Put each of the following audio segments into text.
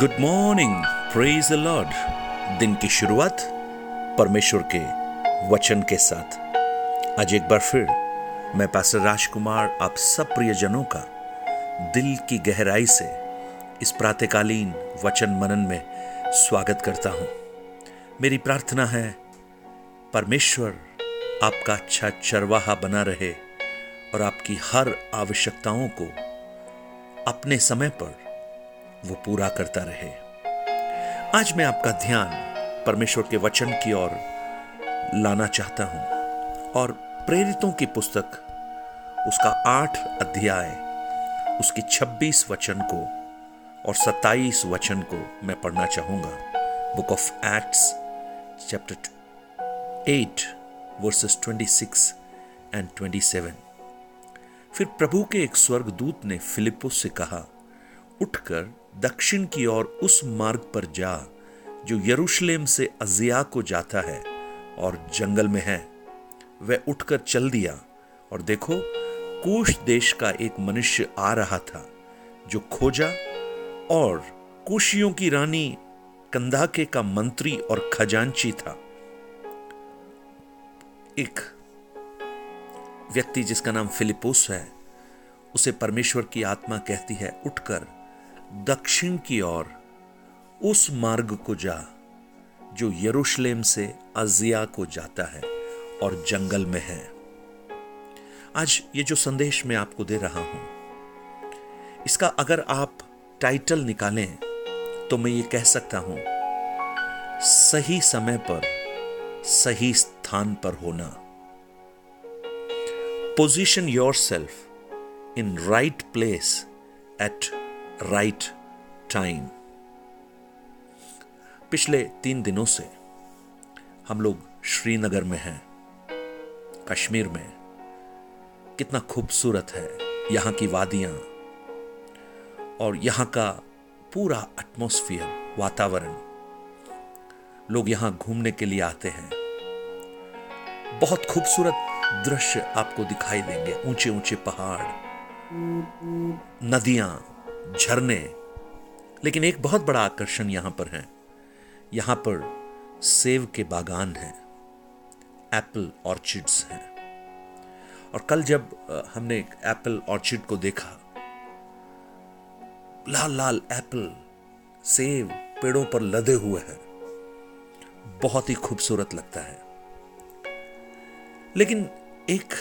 Good morning praise the lord दिन की शुरुआत परमेश्वर के वचन के साथ। आज एक बार फिर मैं पास्टर राजकुमार आप सब प्रियजनों का दिल की गहराई से इस प्रातकालीन वचन मनन में स्वागत करता हूँ। मेरी प्रार्थना है, परमेश्वर आपका अच्छा चरवाहा बना रहे और आपकी हर आवश्यकताओं को अपने समय पर वो पूरा करता रहे। आज मैं आपका ध्यान परमेश्वर के वचन की ओर लाना चाहता हूँ और प्रेरितों की पुस्तक, उसका आठ अध्याय, उसकी छब्बीस वचन को और सत्ताईस वचन को मैं पढ़ना चाहूँगा। Book of Acts chapter eight verses twenty six and twenty seven फिर प्रभु के एक स्वर्गदूत ने फिलिपुस से कहा, उठकर दक्षिण की ओर उस मार्ग पर जा, जो यरूशलेम से अजिया को जाता है और जंगल में है। वह उठकर चल दिया और देखो, कुश देश का एक मनुष्य आ रहा था, जो खोजा और कुशियों की रानी कंधाके का मंत्री और खजांची था। एक व्यक्ति जिसका नाम फिलिपोस है, उसे परमेश्वर की आत्मा कहती है, उठकर दक्षिण की ओर, उस मार्ग को जा, जो यरूशलेम से अजिया को जाता है और जंगल में है। आज ये जो संदेश मैं आपको दे रहा हूँ, इसका अगर आप टाइटल निकालें तो मैं ये कह सकता हूँ, सही समय पर, सही स्थान पर होना। Position yourself in right place at right time पिछले तीन दिनों से हम लोग श्रीनगर में हैं, कश्मीर में। कितना खूबसूरत है यहाँ की वादियाँ और यहाँ का पूरा एटमॉस्फियर वातावरण। लोग यहाँ घूमने के लिए आते हैं। बहुत खूबसूरत दृश्य आपको दिखाई देंगे ऊँचे ऊँचे पहाड़, नदियाँ झरने। लेकिन एक बहुत बड़ा आकर्षण यहाँ पर है। यहाँ पर सेव के बागान हैं, एप्पल ऑर्चिड्स हैं। और कल जब हमने एक एप्पल ऑर्चिड को देखा, लाल लाल एप्पल, सेव पेड़ों पर लदे हुए हैं। बहुत ही खूबसूरत लगता है। लेकिन एक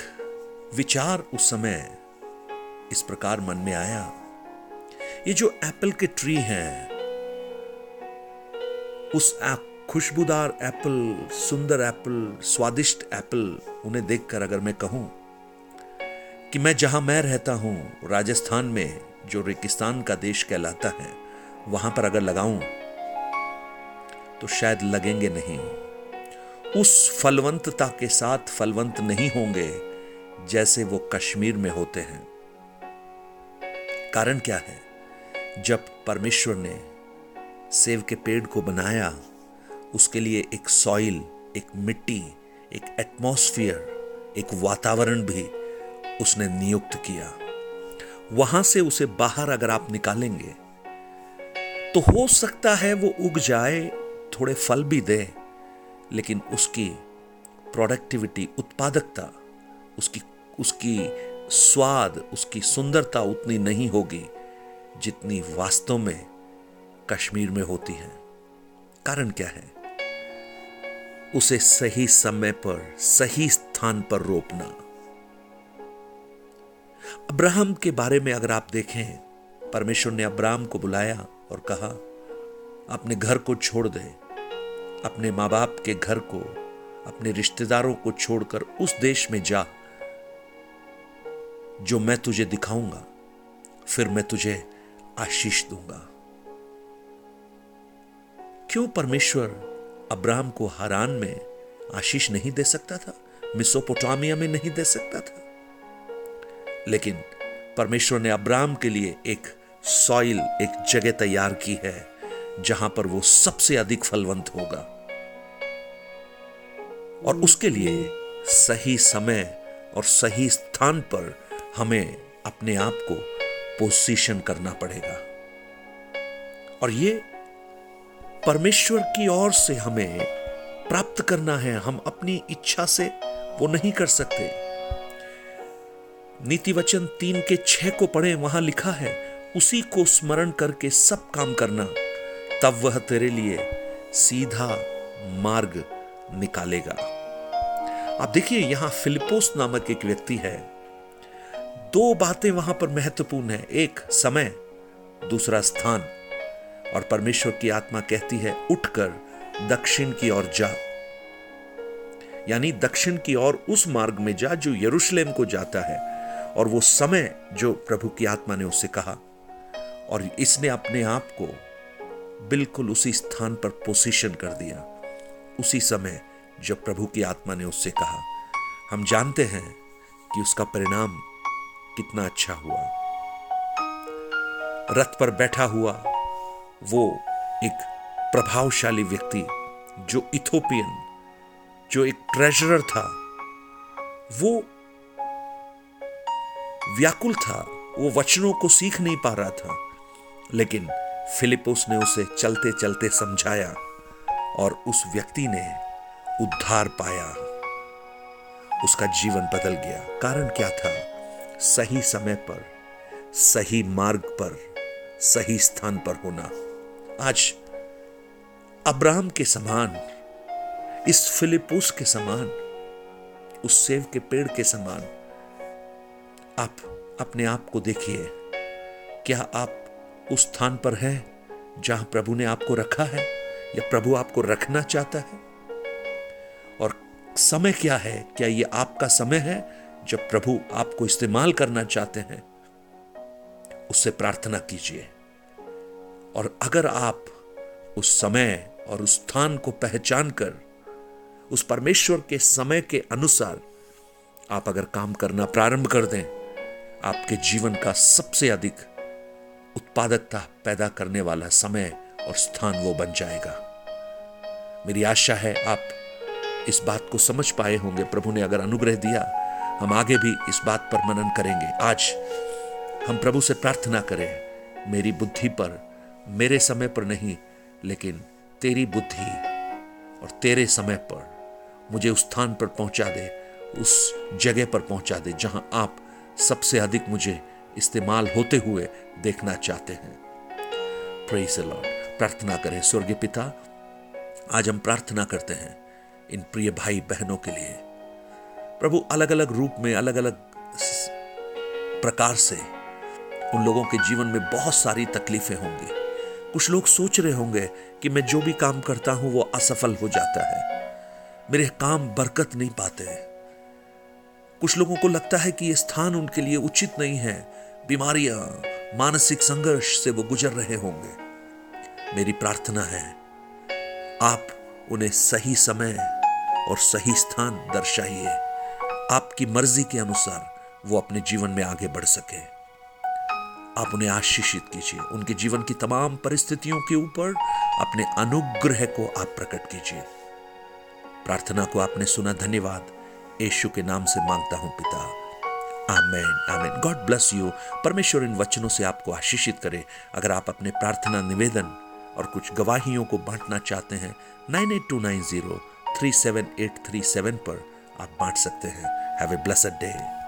विचार उस समय इस प्रकार मन में आया ये जो एप्पल के ट्री हैं, उस खुशबूदार एप्पल, सुंदर एप्पल, स्वादिष्ट एप्पल, उन्हें देखकर अगर मैं कहूँ कि मैं जहाँ मैं रहता हूँ, राजस्थान में, जो रेगिस्तान का देश कहलाता है, वहाँ पर अगर लगाऊँ तो शायद लगेंगे नहीं। उस फलवंतता के साथ फलवंत नहीं होंगे, जैसे वो कश्मीर में होते हैं। कारण क्या है? जब परमेश्वर ने सेव के पेड़ को बनाया, उसके लिए एक सॉइल एक मिट्टी, एक एटमॉस्फियर एक वातावरण भी उसने नियुक्त किया। वहाँ से उसे बाहर अगर आप निकालेंगे तो हो सकता है वो उग जाए, थोड़े फल भी दे, लेकिन उसकी प्रोडक्टिविटी उत्पादकता, उसकी उसकी स्वाद, उसकी सुंदरता उतनी नहीं होगी। जितनी वास्तव में कश्मीर में होती है। कारण क्या है? उसे सही समय पर, सही स्थान पर रोपना अब्राहम के बारे में अगर आप देखें, परमेश्वर ने अब्राहम को बुलाया और कहा, अपने घर को छोड़ दे। अपने माँ बाप के घर को, अपने रिश्तेदारों को छोड़कर उस देश में जा, जो मैं तुझे दिखाऊँगा। फिर मैं तुझे आशीष दूँगा। क्यों परमेश्वर अब्राहम को हरान में आशीष नहीं दे सकता था? मिसोपोटामिया में नहीं दे सकता था? लेकिन परमेश्वर ने अब्राहम के लिए एक सॉइल, एक जगह तैयार की है, जहाँ पर वो सबसे अधिक फलवंत होगा। और उसके लिए सही समय और सही स्थान पर हमें अपने आप को पोजीशन करना पड़ेगा। और ये परमेश्वर की ओर से हमें प्राप्त करना है। हम अपनी इच्छा से वो नहीं कर सकते। नीति वचन तीन के छह को पढ़े, वहाँ लिखा है, उसी को स्मरण करके सब काम करना, तब वह तेरे लिए सीधा मार्ग निकालेगा। आप देखिए, यहाँ फिलिपोस नामक एक व्यक्ति है। दो बातें वहाँ पर महत्वपूर्ण है। एक, समय, दूसरा, स्थान। और परमेश्वर की आत्मा कहती है, उठकर दक्षिण की ओर जा। यानी दक्षिण की ओर उस मार्ग में जा जो यरूशलेम को जाता है। और वो समय जो प्रभु की आत्मा ने उससे कहा। और इसने अपने आप को बिल्कुल उसी स्थान पर पोजीशन कर दिया। उसी समय जब प्रभु की आत्मा ने उससे कहा। हम जानते हैं कि उसका परिणाम कितना अच्छा हुआ। रथ पर बैठा हुआ वो एक प्रभावशाली व्यक्ति, जो इथोपियन, जो एक ट्रेजरर था, वो व्याकुल था, वो वचनों को सीख नहीं पा रहा था, लेकिन फिलिपोस ने उसे चलते चलते समझाया और उस व्यक्ति ने उद्धार पाया। उसका जीवन बदल गया। कारण क्या था? सही समय पर, सही मार्ग पर, सही स्थान पर होना। आज अब्राहम के समान, इस फिलिपोस के समान, उस सेव के पेड़ के समान, आप अपने आप को देखिए, क्या आप उस स्थान पर है जहाँ प्रभु ने आपको रखा है, या प्रभु आपको रखना चाहता है? और समय क्या है? क्या ये आपका समय है? जब प्रभु आपको इस्तेमाल करना चाहते हैं, उससे प्रार्थना कीजिए। और अगर आप उस समय और उस स्थान को पहचान कर उस परमेश्वर के समय के अनुसार आप अगर काम करना प्रारंभ कर दें, आपके जीवन का सबसे अधिक उत्पादकता पैदा करने वाला समय और स्थान वो बन जाएगा। मेरी आशा है आप इस बात को समझ पाए होंगे। प्रभु ने अगर अनुग्रह दिया हम आगे भी इस बात पर मनन करेंगे। आज हम प्रभु से प्रार्थना करें, मेरी बुद्धि पर, मेरे समय पर नहीं, लेकिन तेरी बुद्धि और तेरे समय पर मुझे उस स्थान पर पहुँचा दे, उस जगह पर पहुँचा दे, जहाँ आप सबसे अधिक मुझे इस्तेमाल होते हुए देखना चाहते हैं। लॉर्ड प्रार्थना करें, स्वर्गीय पिता, आज हम प्रार्थना करते हैं इन प्रिय भाई बहनों के लिए। प्रभु अलग अलग रूप में अलग अलग प्रकार से उन लोगों के जीवन में बहुत सारी तकलीफें होंगी। कुछ लोग सोच रहे होंगे कि मैं जो भी काम करता हूँ, वो असफल हो जाता है। मेरे काम बरकत नहीं पाते कुछ लोगों को लगता है कि यह स्थान उनके लिए उचित नहीं है। बीमारियाँ, मानसिक संघर्ष से वो गुजर रहे होंगे। मेरी प्रार्थना है, आप उन्हें सही समय और सही स्थान दर्शाइए। आपकी मर्ज़ी के अनुसार वो अपने जीवन में आगे बढ़ सके। आप उन्हें आशीषित कीजिए। उनके जीवन की तमाम परिस्थितियों के ऊपर अपने अनुग्रह को आप प्रकट कीजिए। प्रार्थना को आपने सुना। धन्यवाद। यीशु के नाम से माँगता हूँ पिता। Amen. Amen. God bless you. परमेश्वर इन वचनों से आपको आशीषित करे। अगर आप अपने प्रार्थना, निवेदन और कुछ गवाहियों को बांटना चाहते हैं, nine eight two nine zero three seven eight three seven पर आप बांट सकते हैं। Have a blessed day